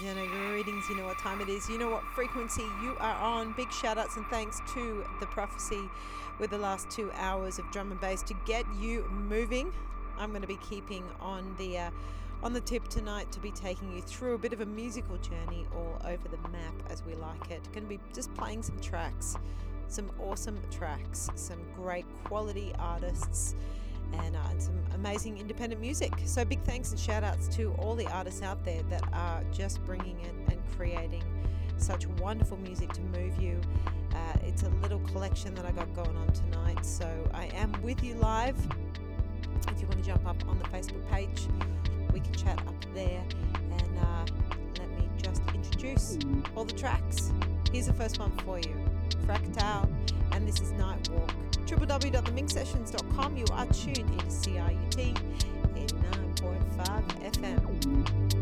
Jenna. Greetings. You know what time it is. You know what frequency you are on. Big shout outs and thanks to The Prophecy with the last two hours of drum and bass to get you moving. I'm going to be keeping on the. Uh, on the tip tonight to be taking you through a bit of a musical journey all over the map as we like it. Going to be just playing some tracks, some awesome tracks, some great quality artists, and, uh, some amazing independent music. So, big thanks and shout outs to all the artists out there that are just bringing it and creating such wonderful music to move you. Uh, it's a little collection that I got going on tonight. So, I am with you live. If you want to jump up on the Facebook page, we can chat up there. And uh, let me just introduce all the tracks. Here's the first one for you Phraktal, and this is Nightwalk www.theminxsessions.com. You are tuned into CIUT in 9.5 FM.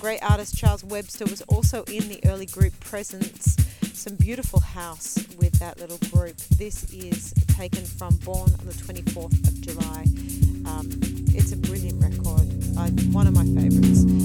Great artist Charles Webster was also in the early group presence. Some beautiful house with that little group. This is taken from Born on the 24th of July. Um, it's a brilliant record. One of my favorites.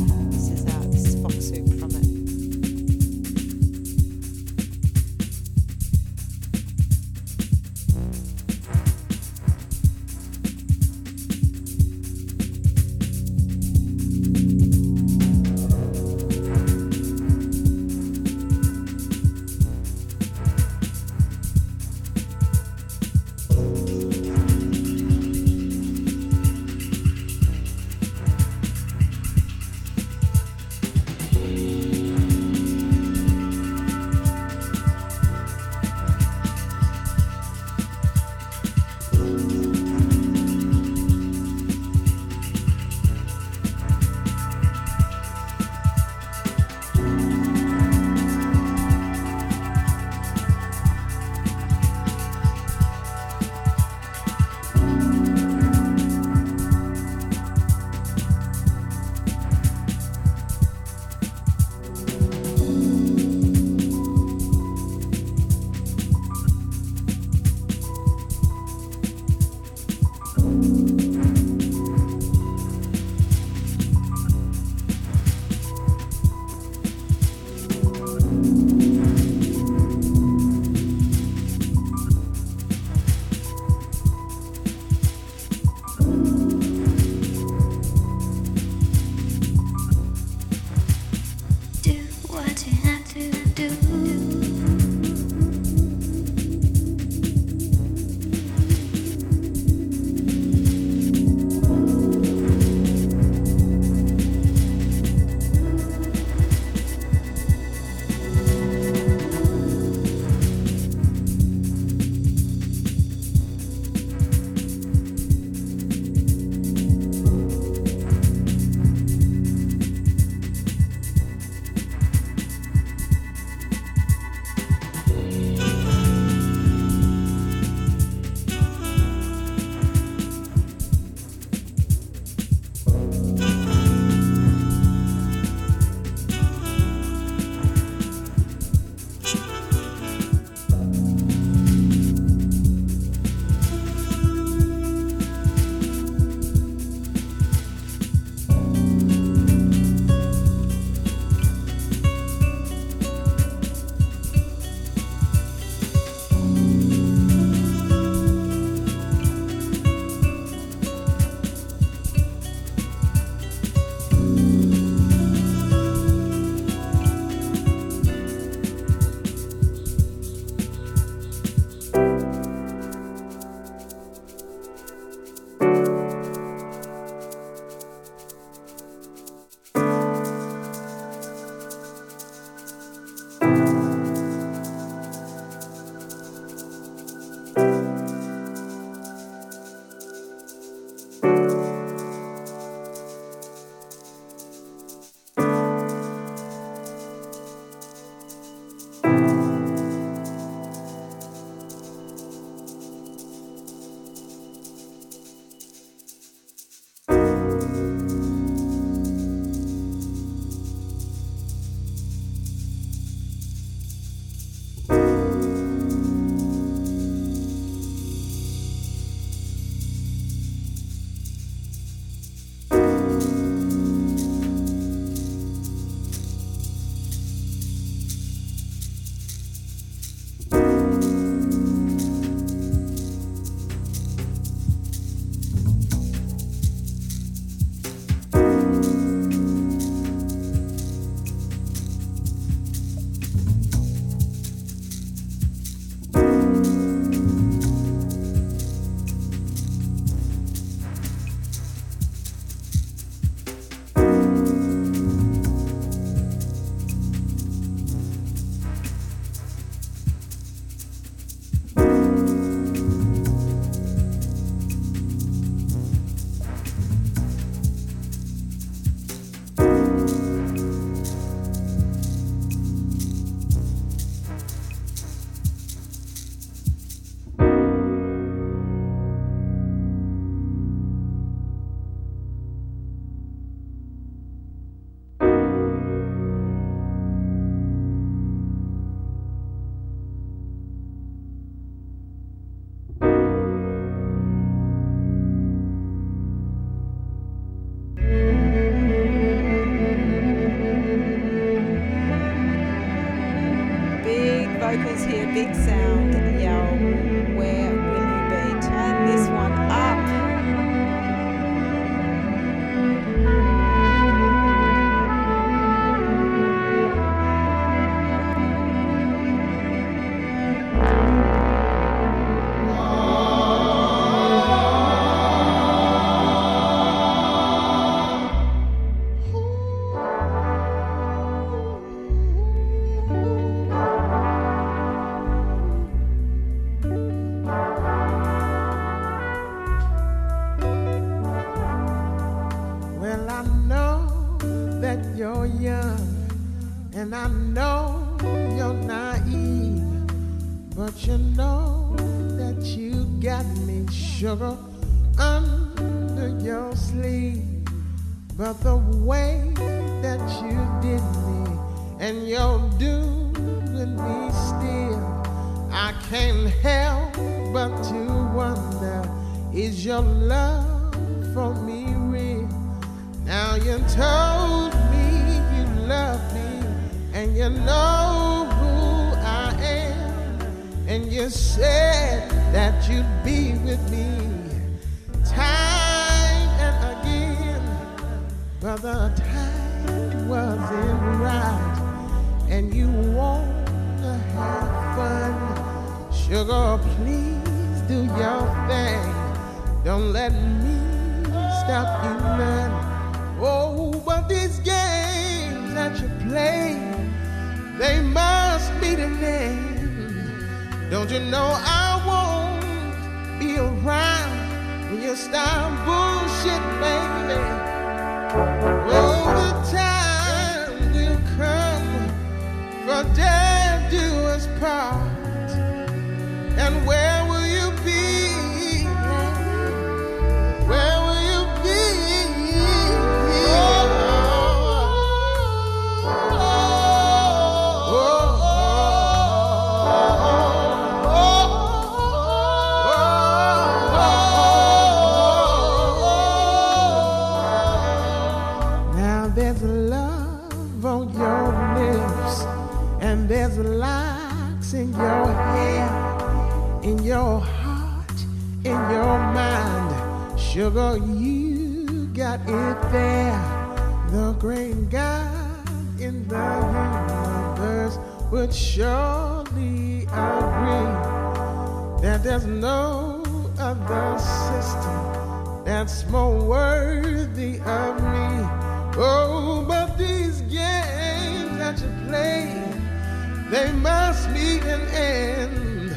They must meet an end.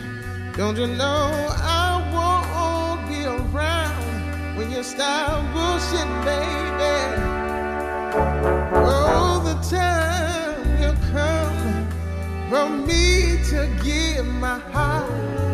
Don't you know I won't be around when you start bullshit, baby? Oh, the time will come for me to give my heart.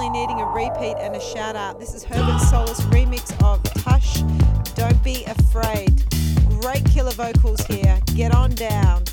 definitely needing a repeat and a shout out. This is Herbert Solstice remix of TUSH, Don't Be Afraid. Great killer vocals here. Get on down.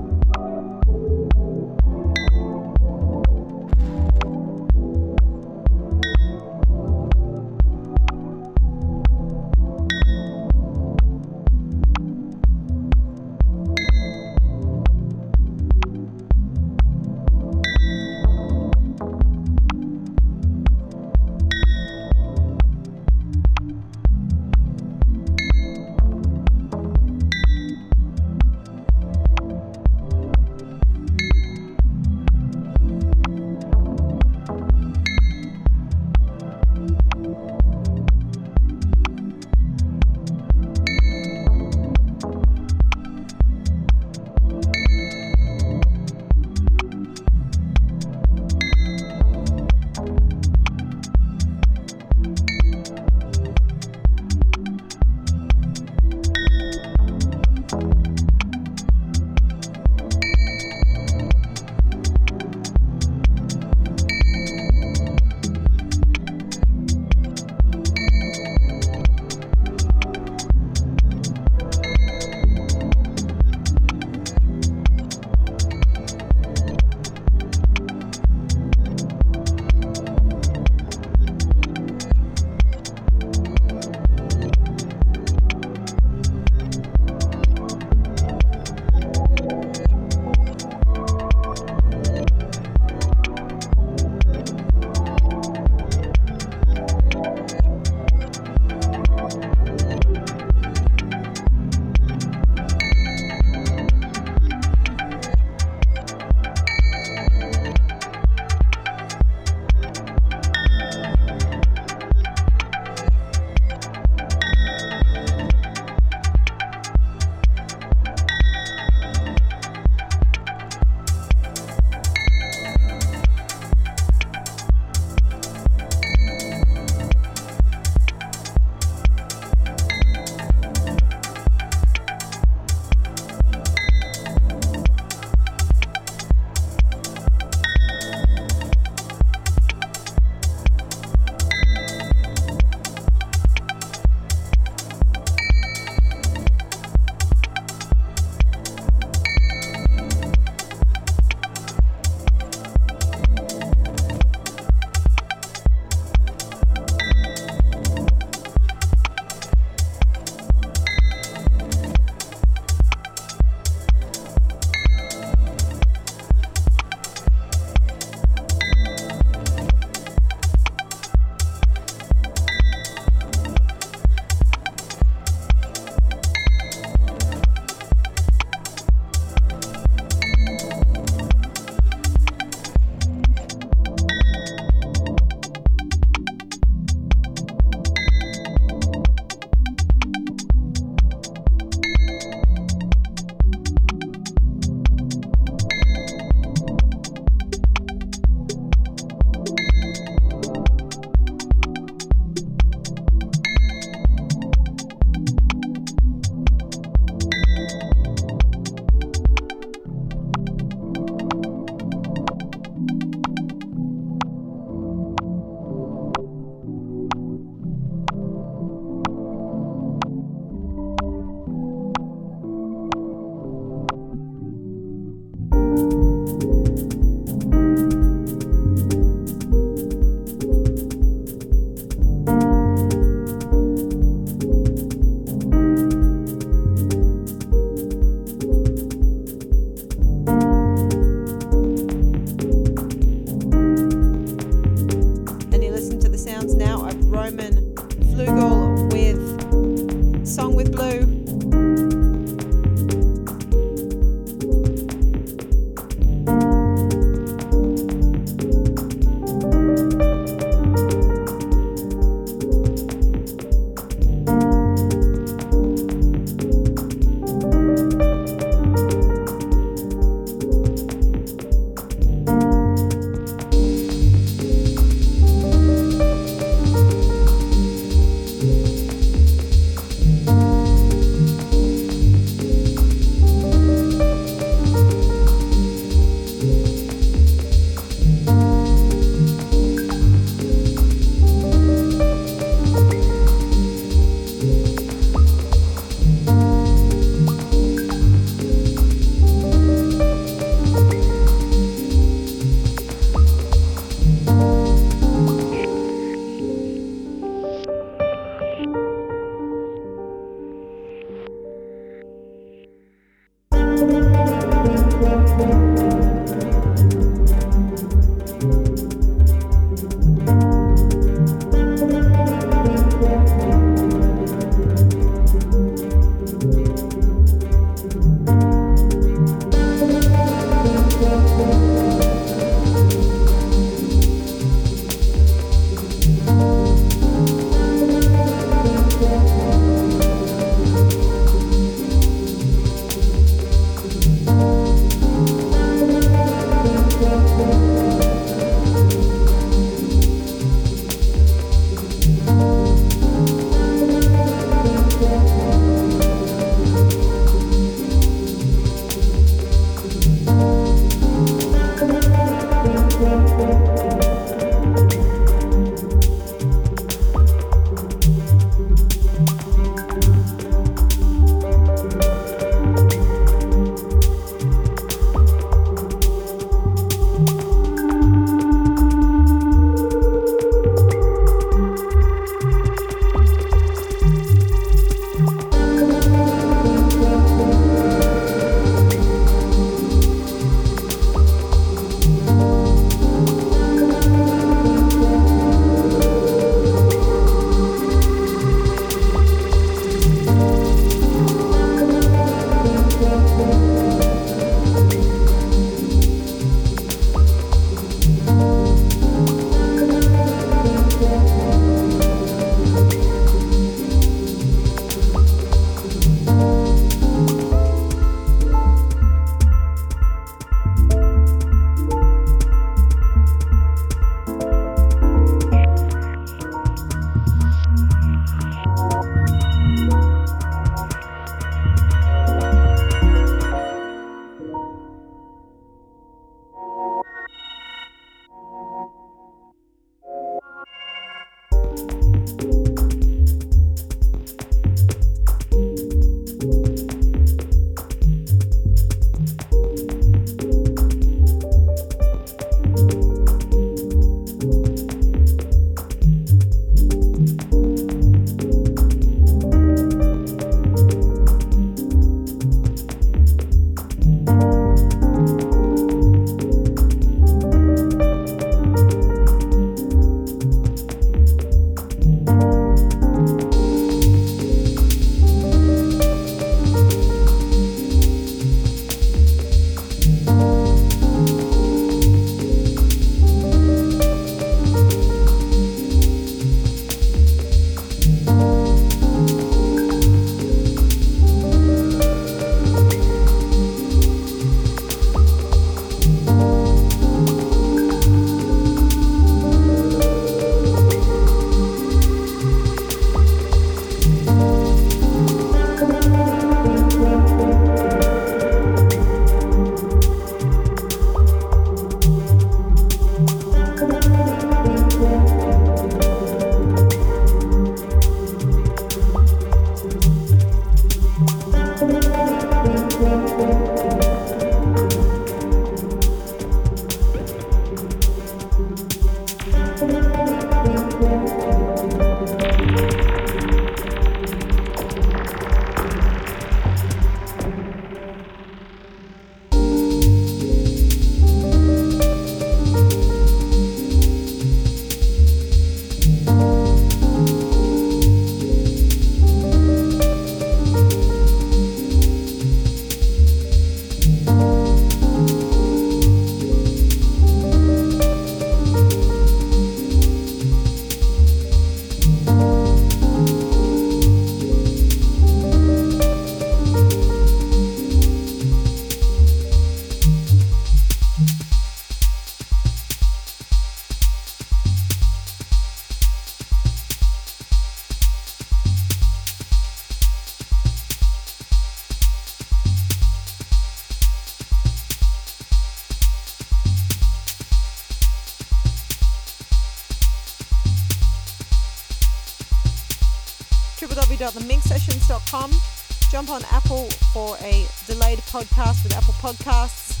Jump on Apple for a delayed podcast with Apple Podcasts.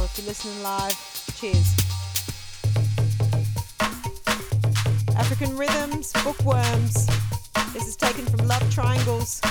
Or if you're listening live, cheers. African Rhythms, Bookworms. This is taken from Love Triangles.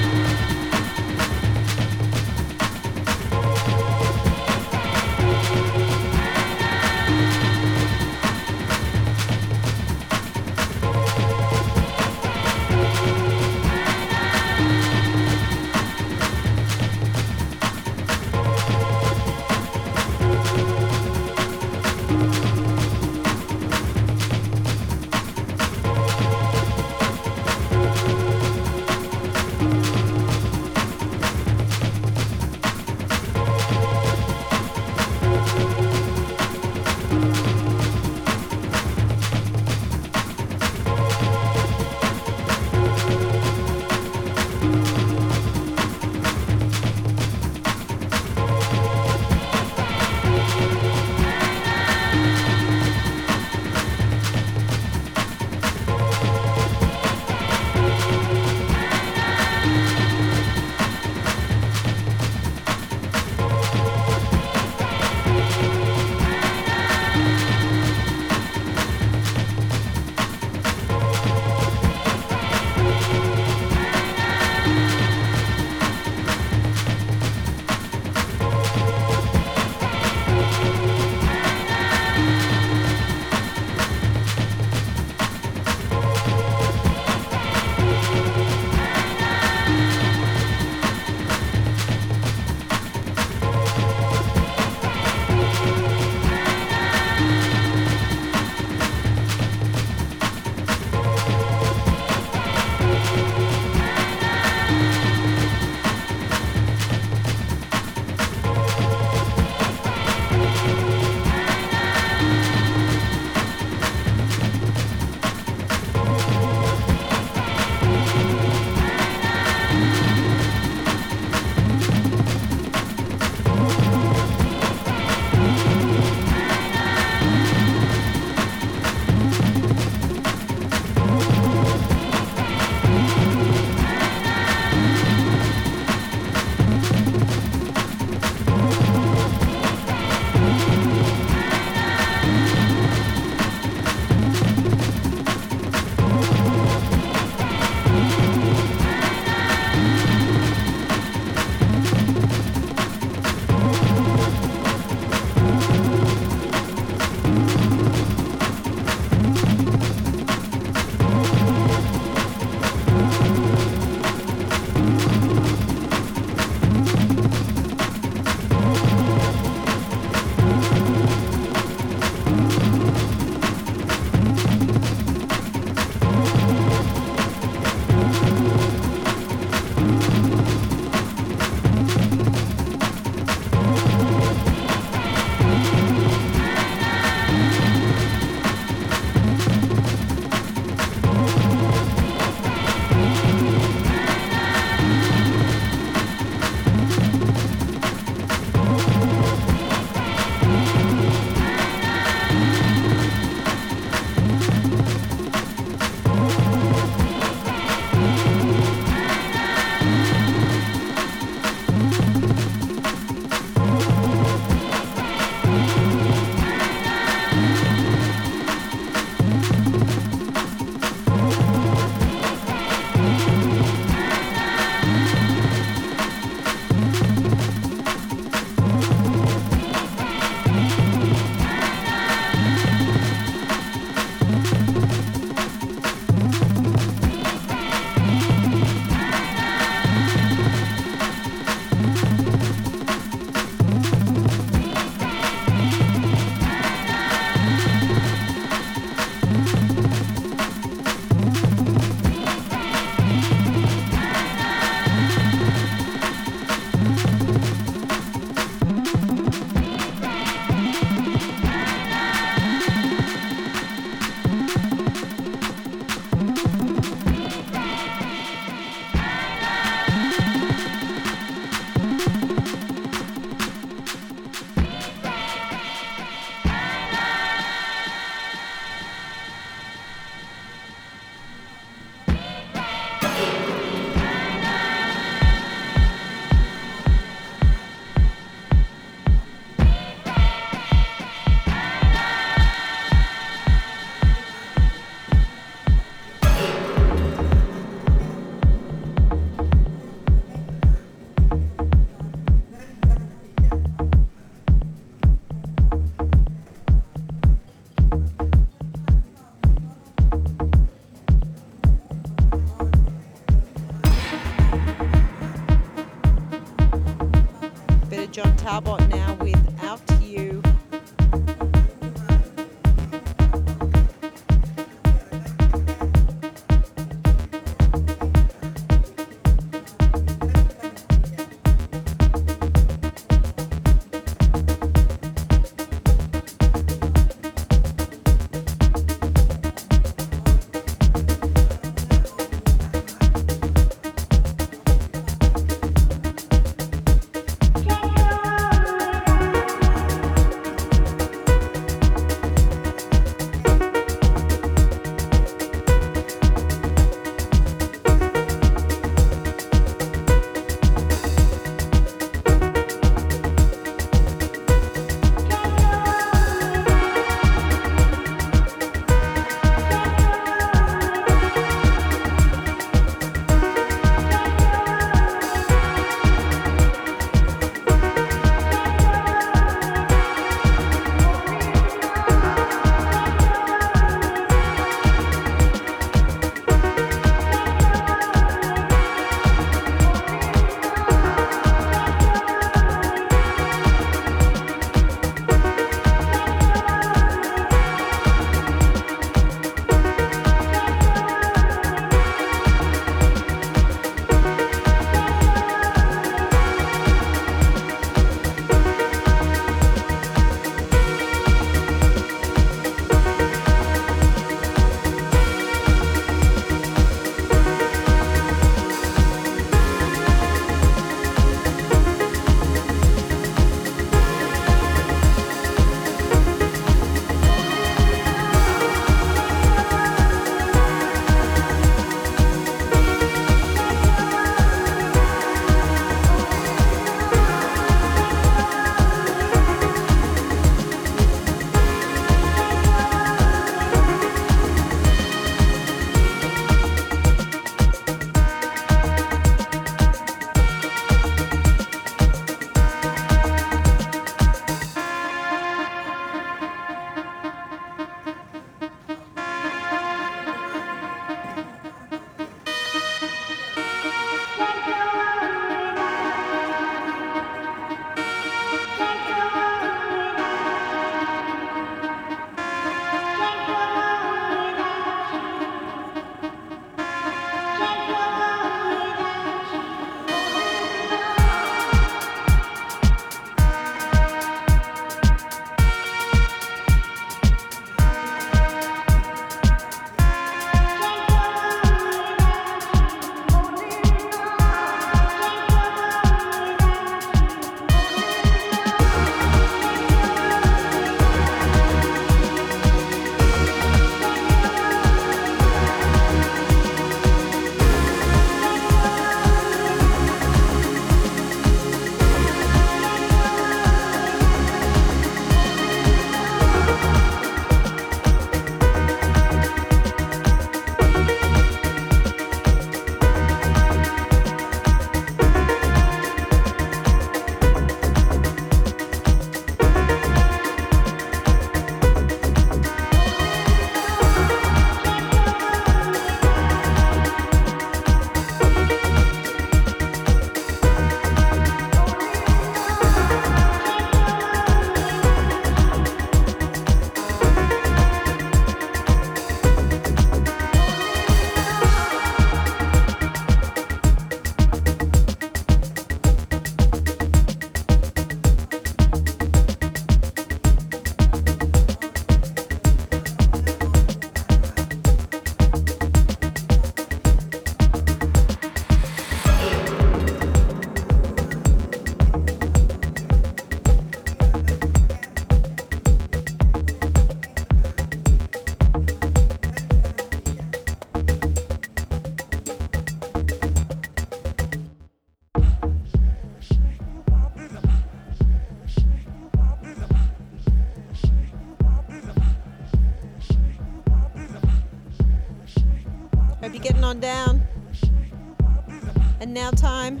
Now time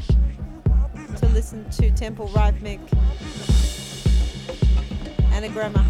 to listen to Tempel Rytmik Anagrama.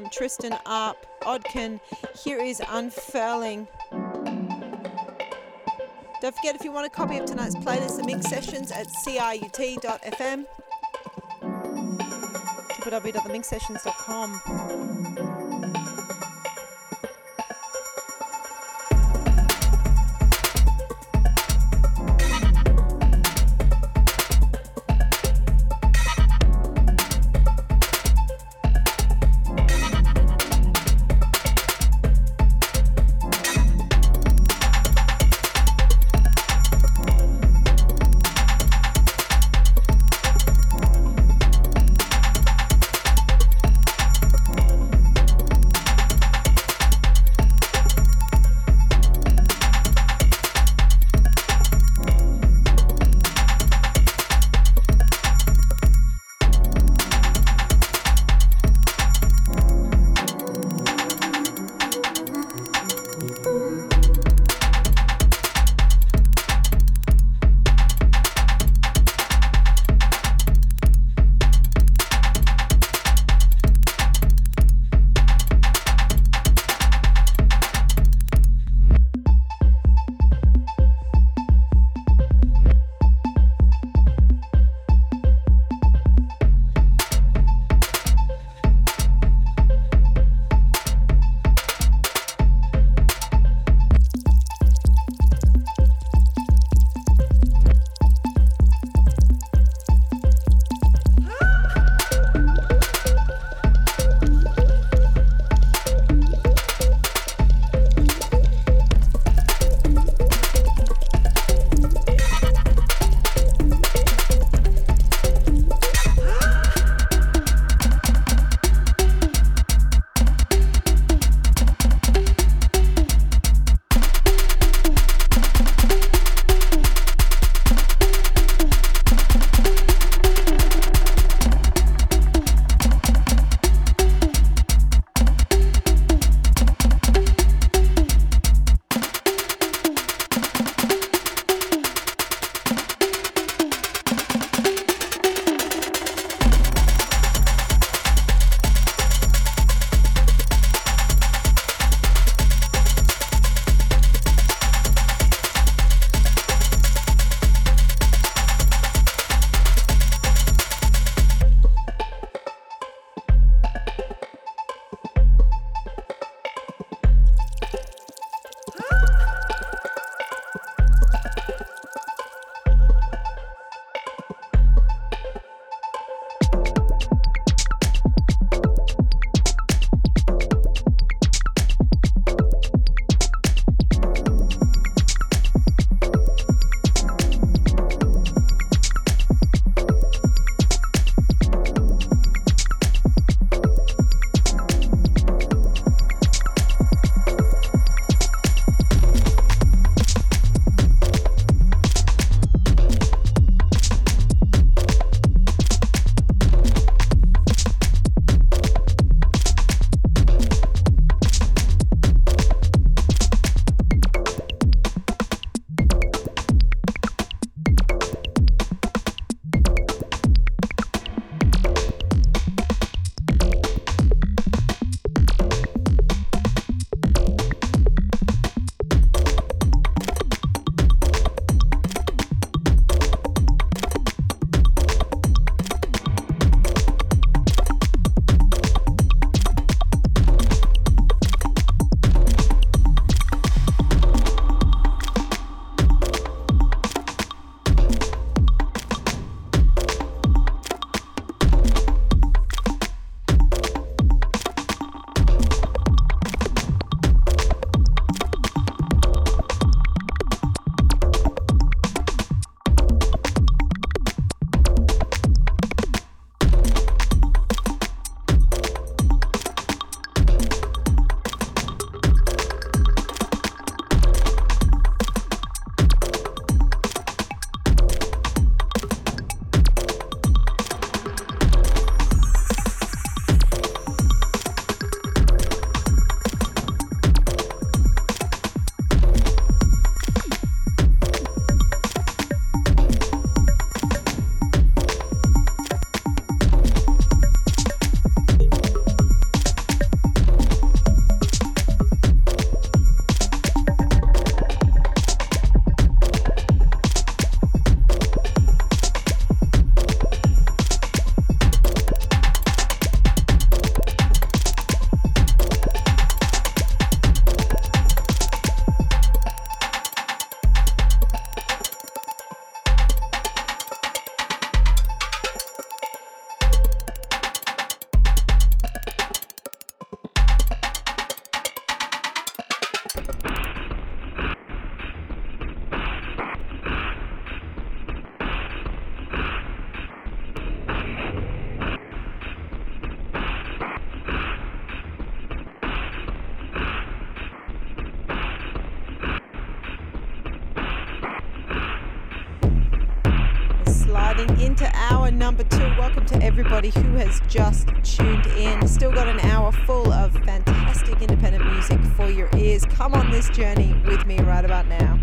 From Tristan Arp Odkin. Here is Unfurling. Don't forget if you want a copy of tonight's playlist, the Minx Sessions at crut.fm, www.theminxsessions.com. number two. Welcome to everybody who has just tuned in. Still got an hour full of fantastic independent music for your ears. Come on this journey with me right about now.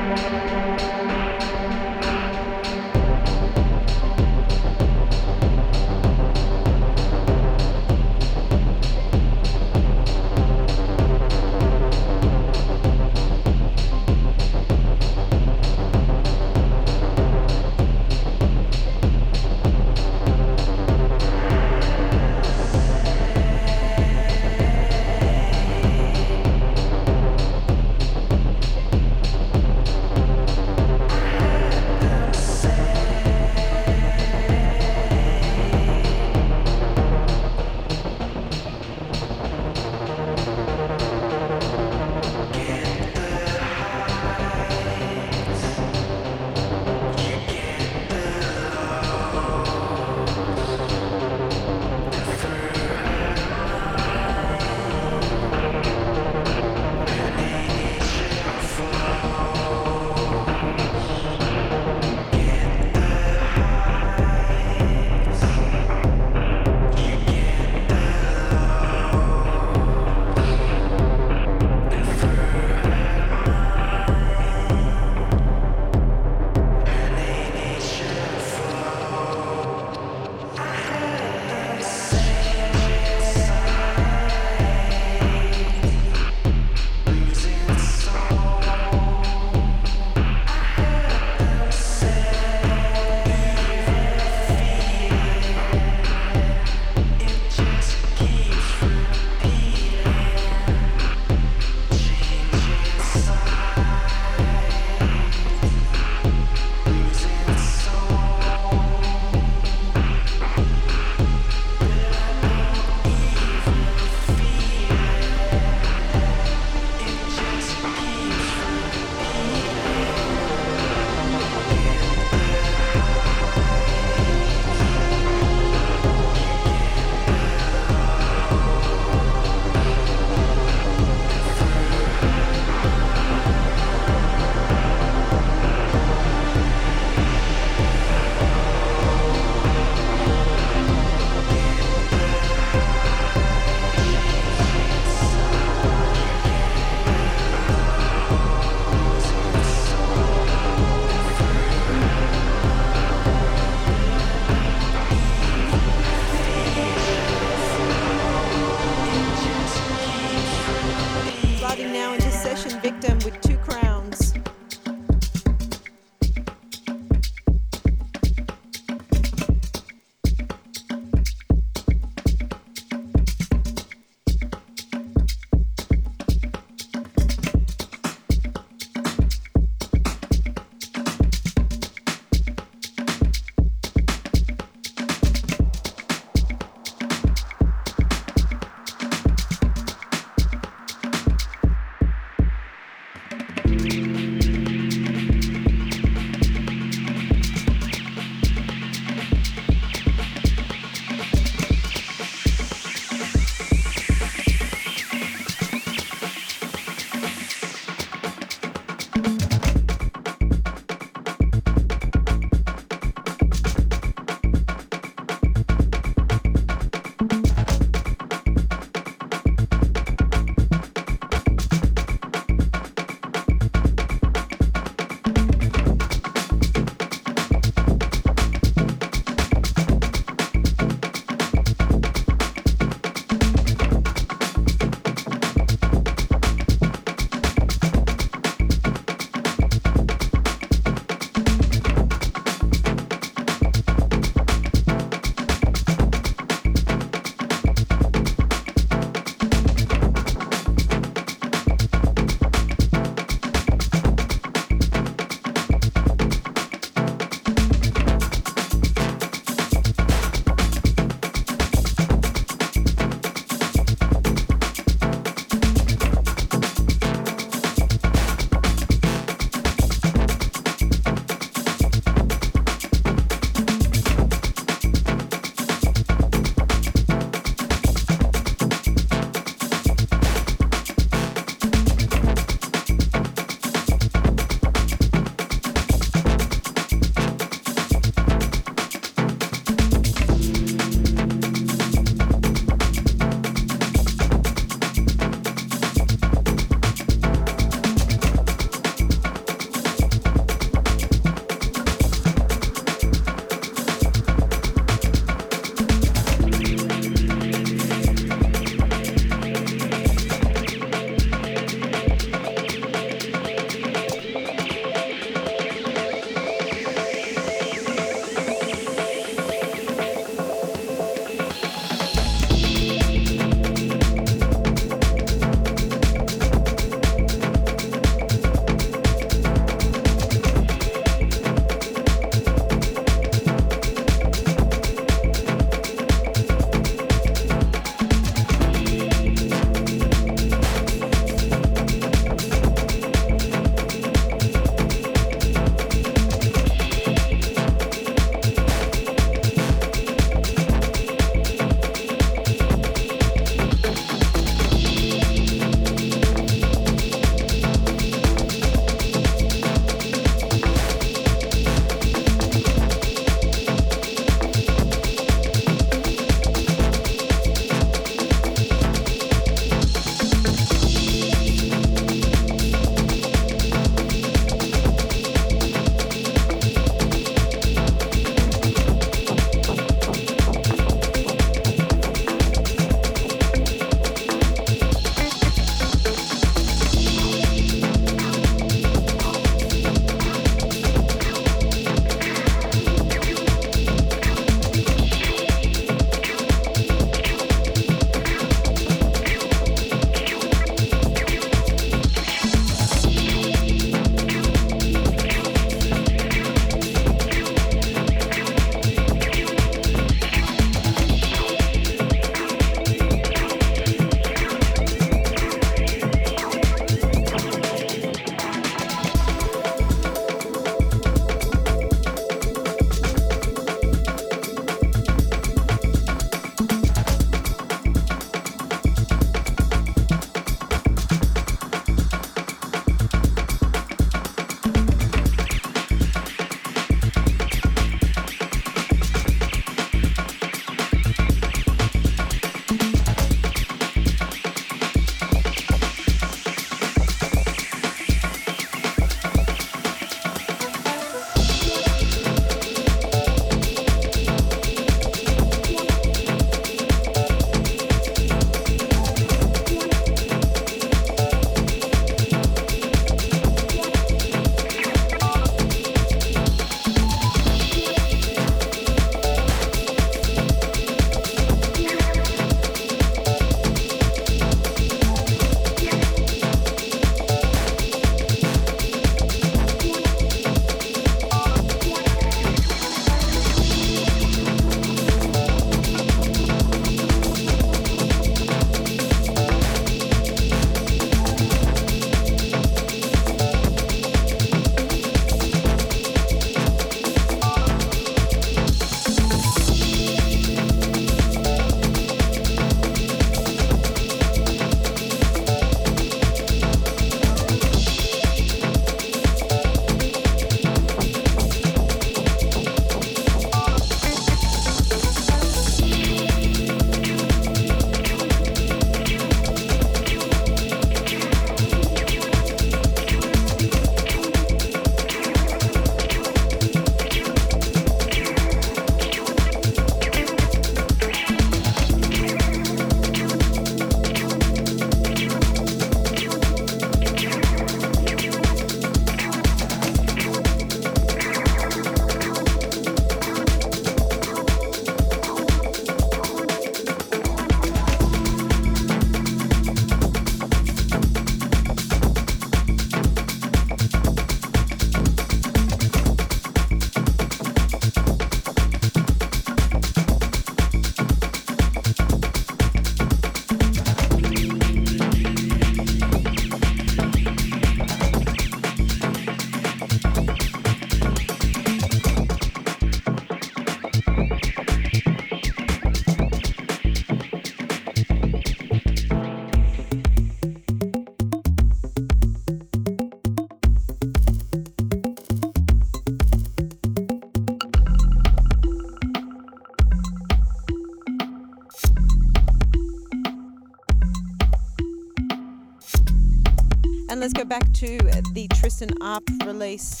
Back to the Tristan Arp release,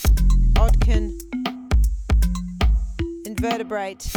Odkin, Invertebrate.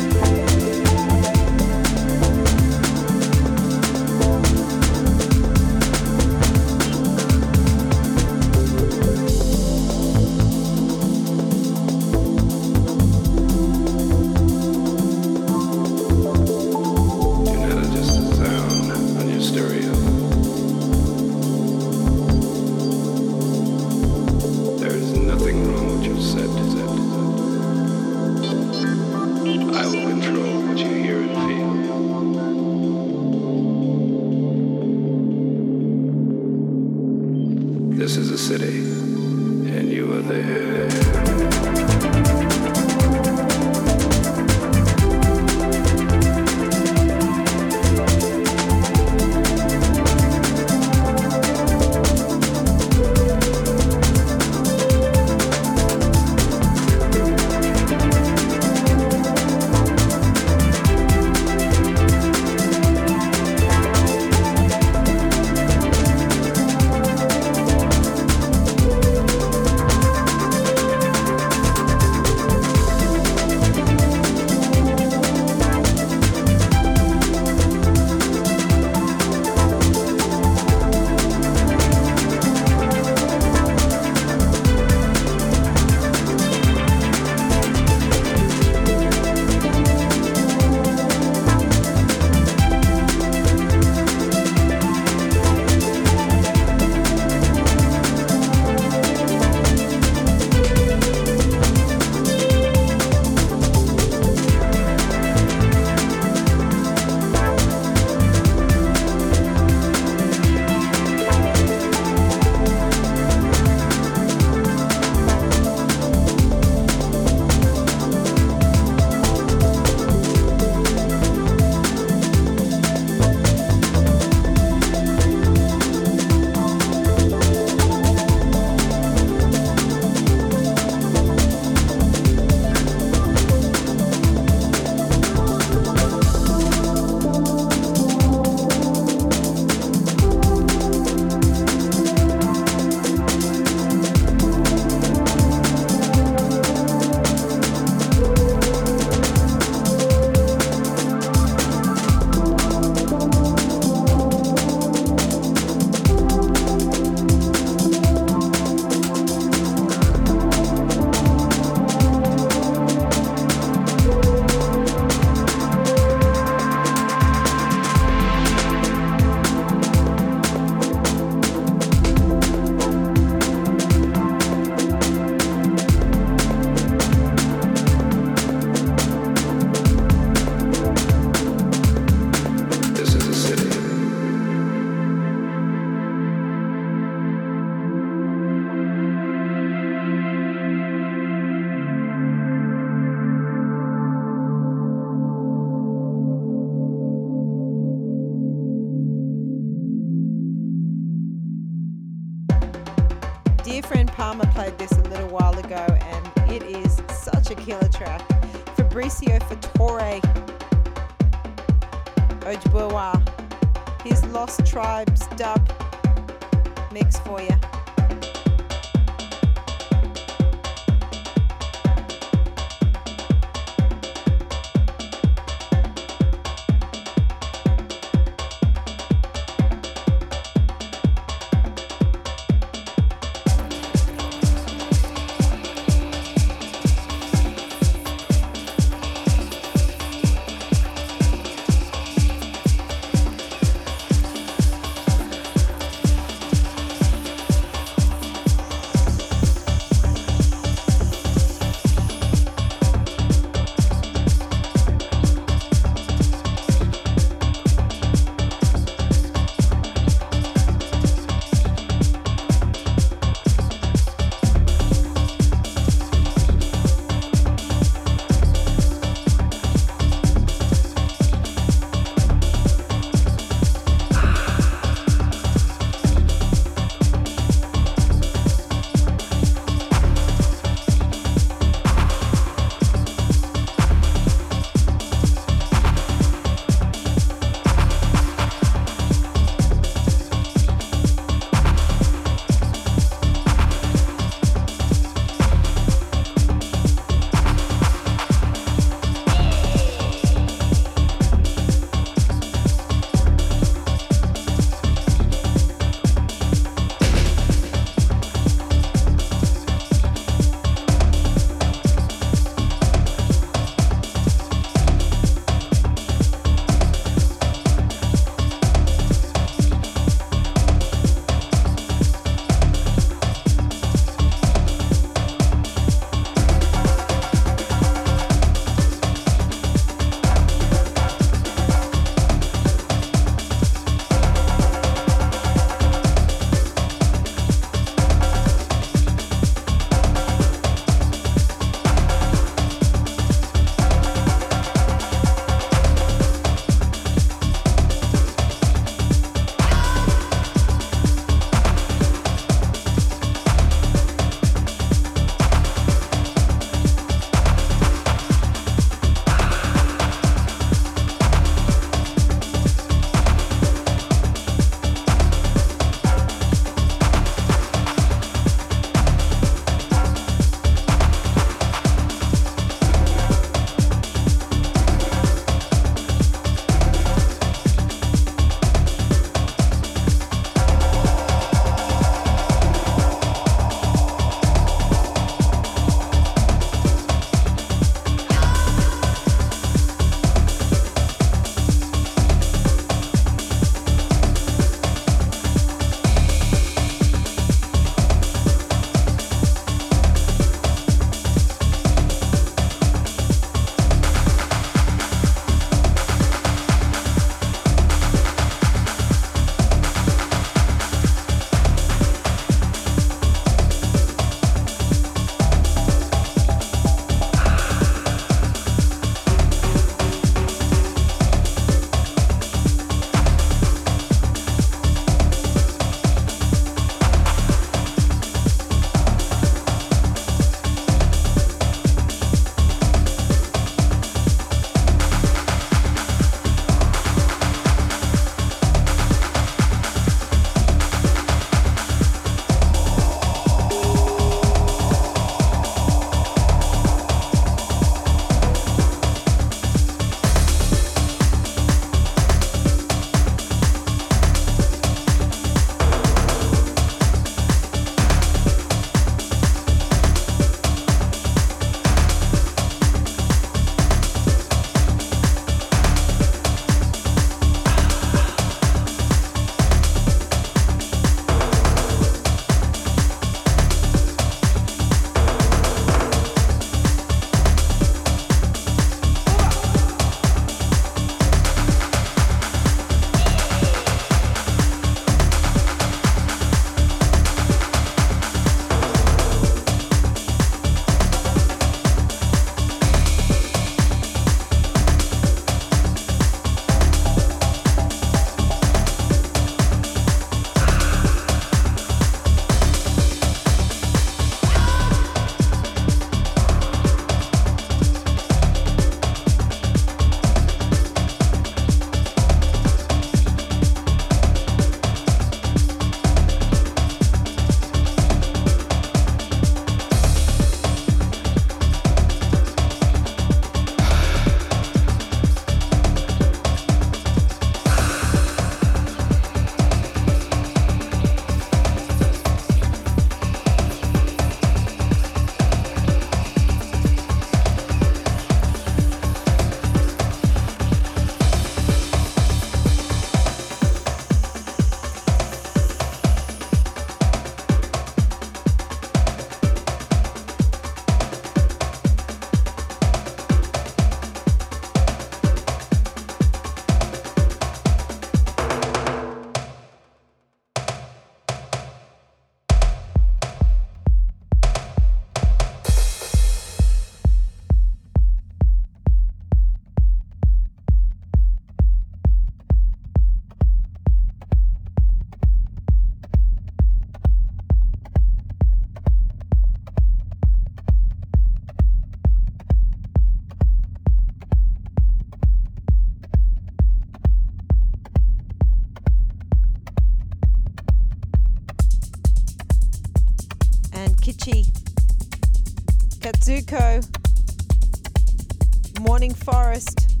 Morning Forest.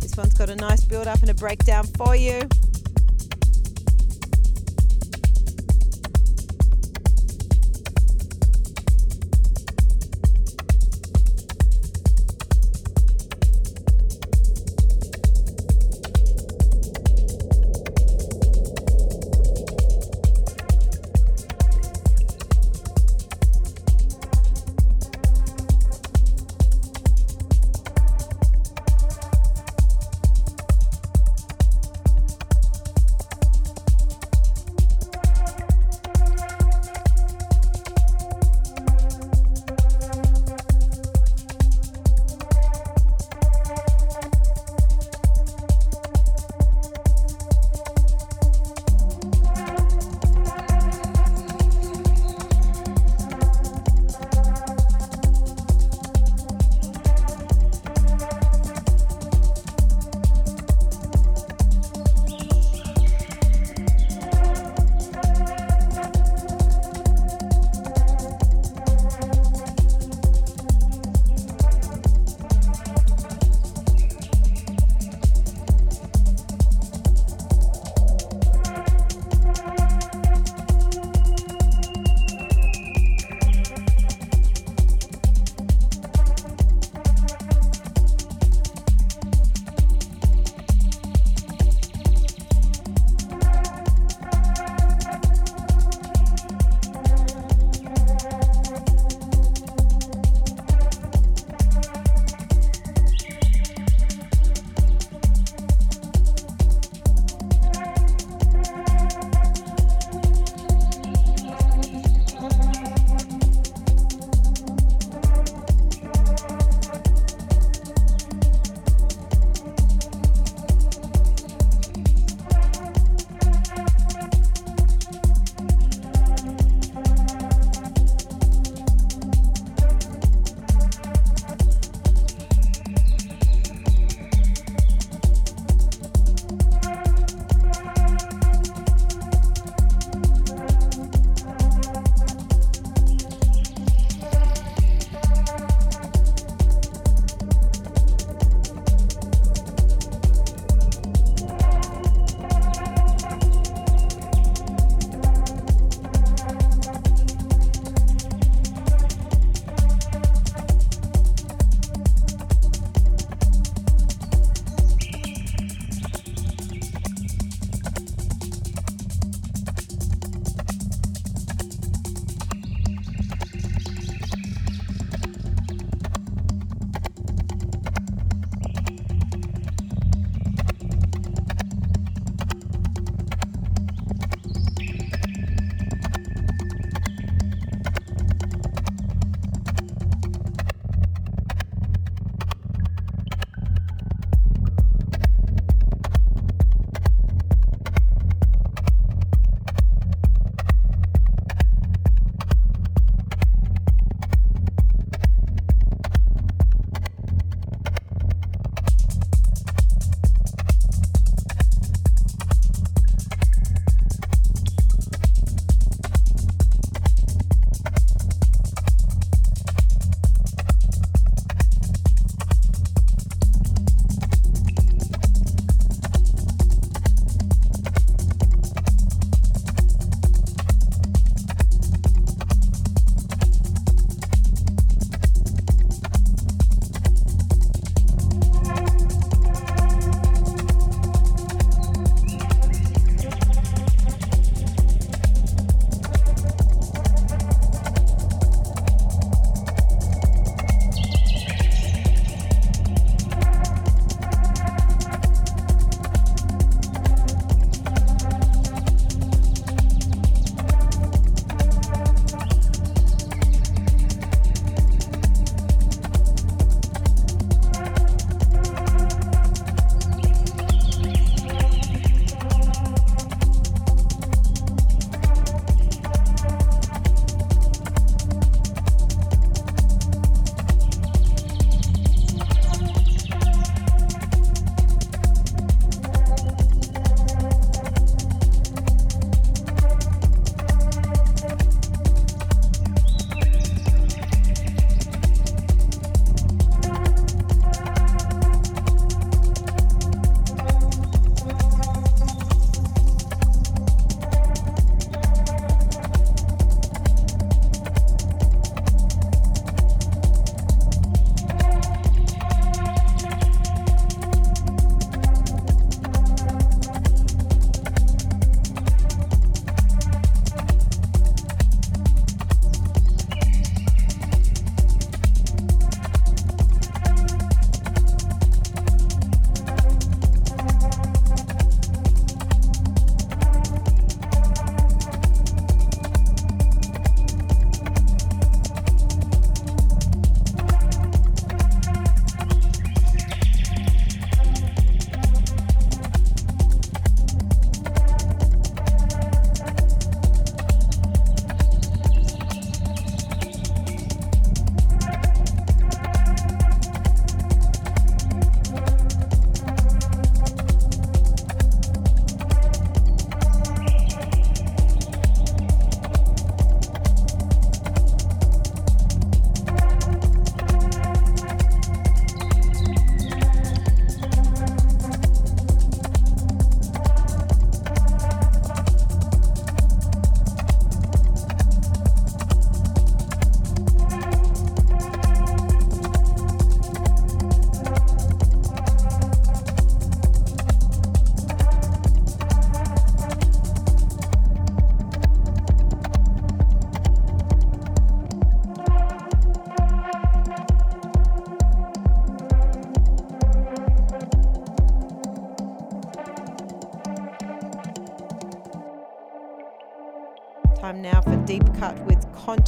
This one's got a nice build up and a breakdown for you.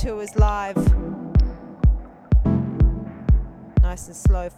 With Contours Live. Nice and slow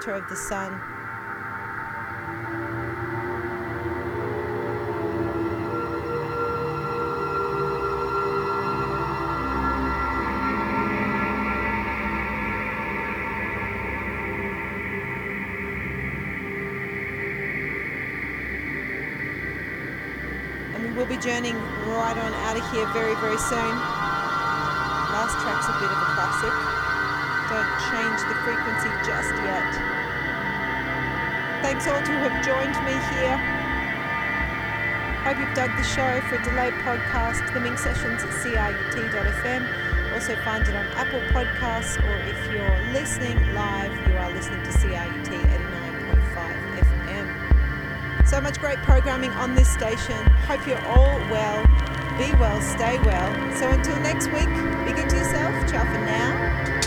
Center of the Sun. And we will be journeying right on out of here very, very soon. Last track's a bit of a classic. Don't change the frequency just yet. Thanks all to have joined me here. Hope you've dug the show for a delayed podcast, the Minx Sessions at CRUT.fm. Also find it on Apple Podcasts, or if you're listening live, you are listening to CRUT 89.5 FM. So much great programming on this station. Hope you're all well. Be well, stay well. So until next week, be good to yourself. Ciao for now.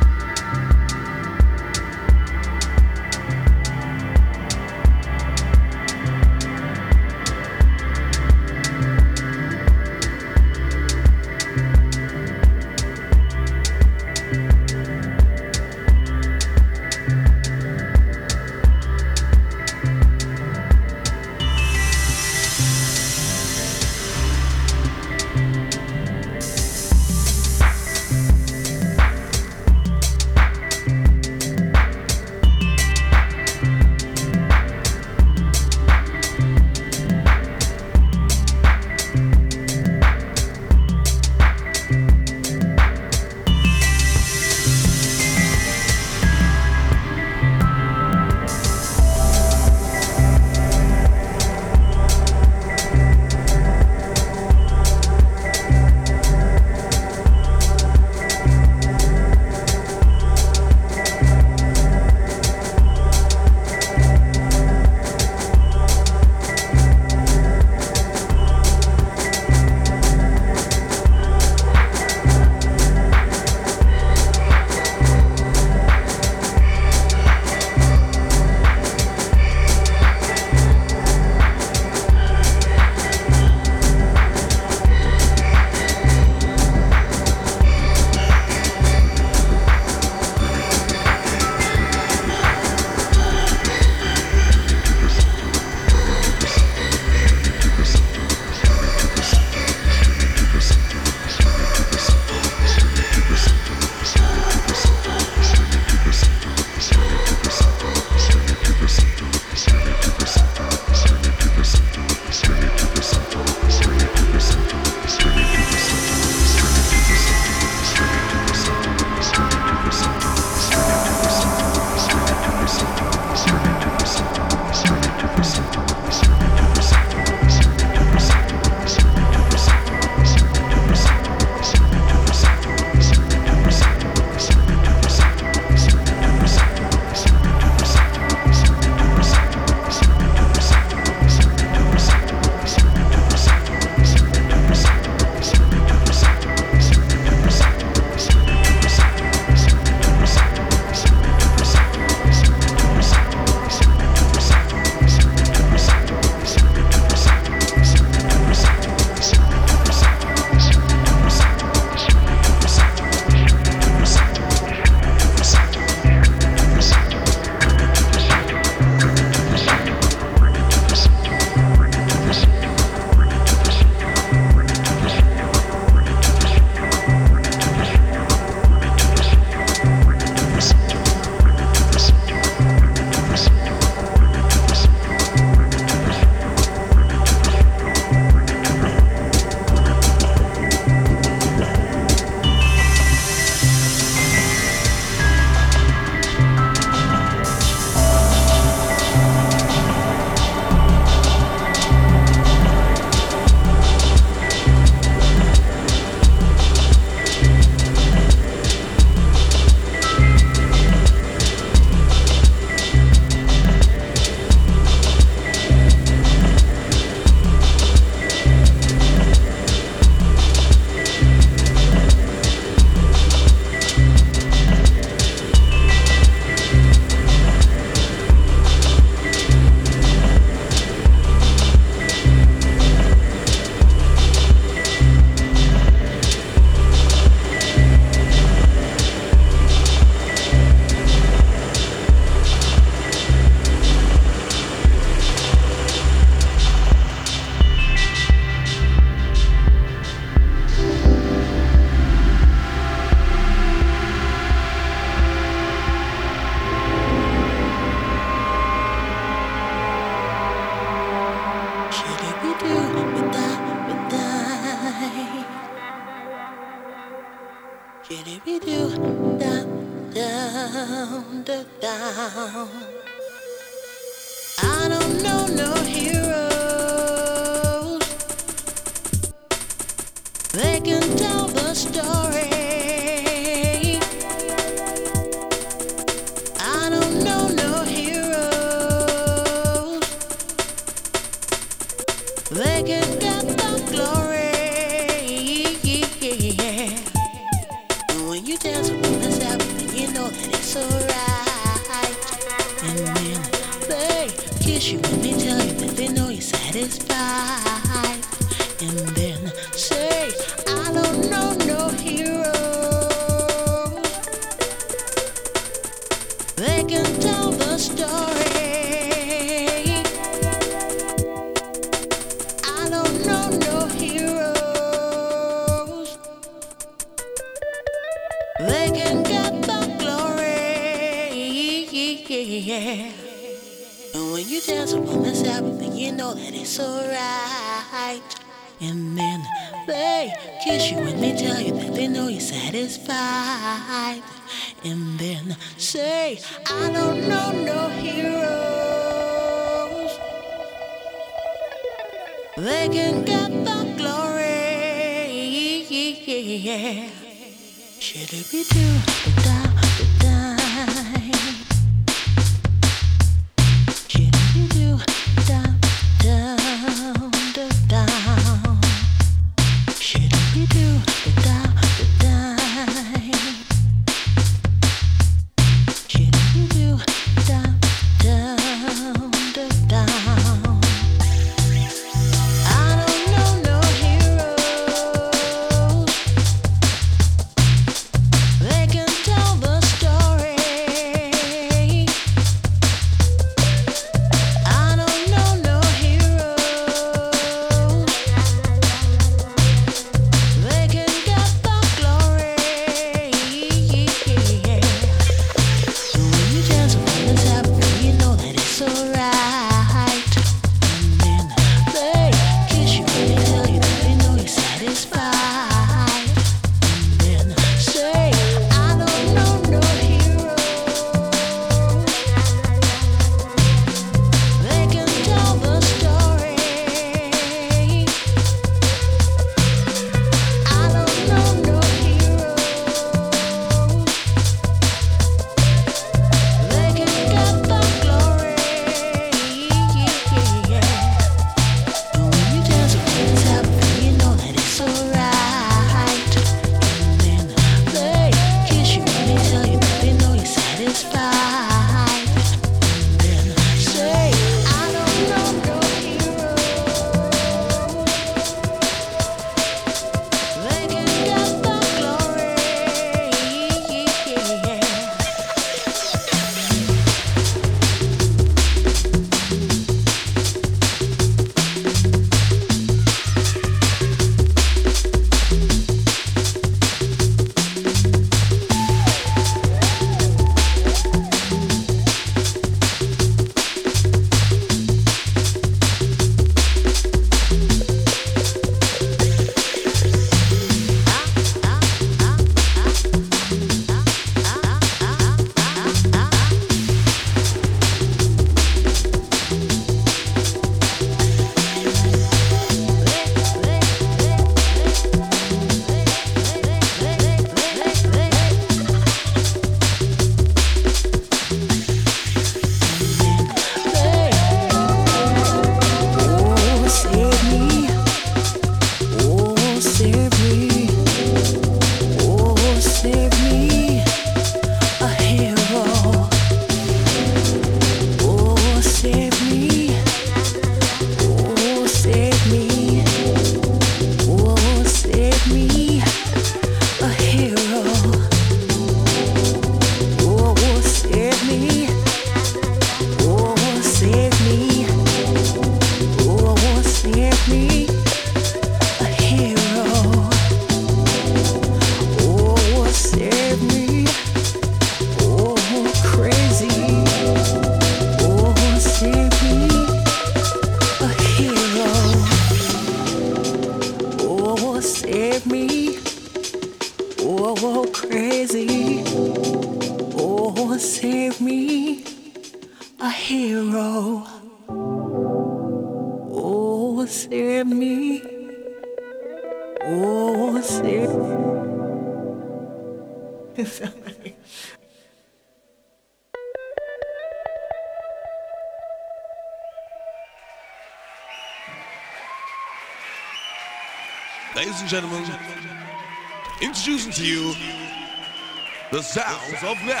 Of now.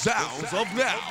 Sounds of now.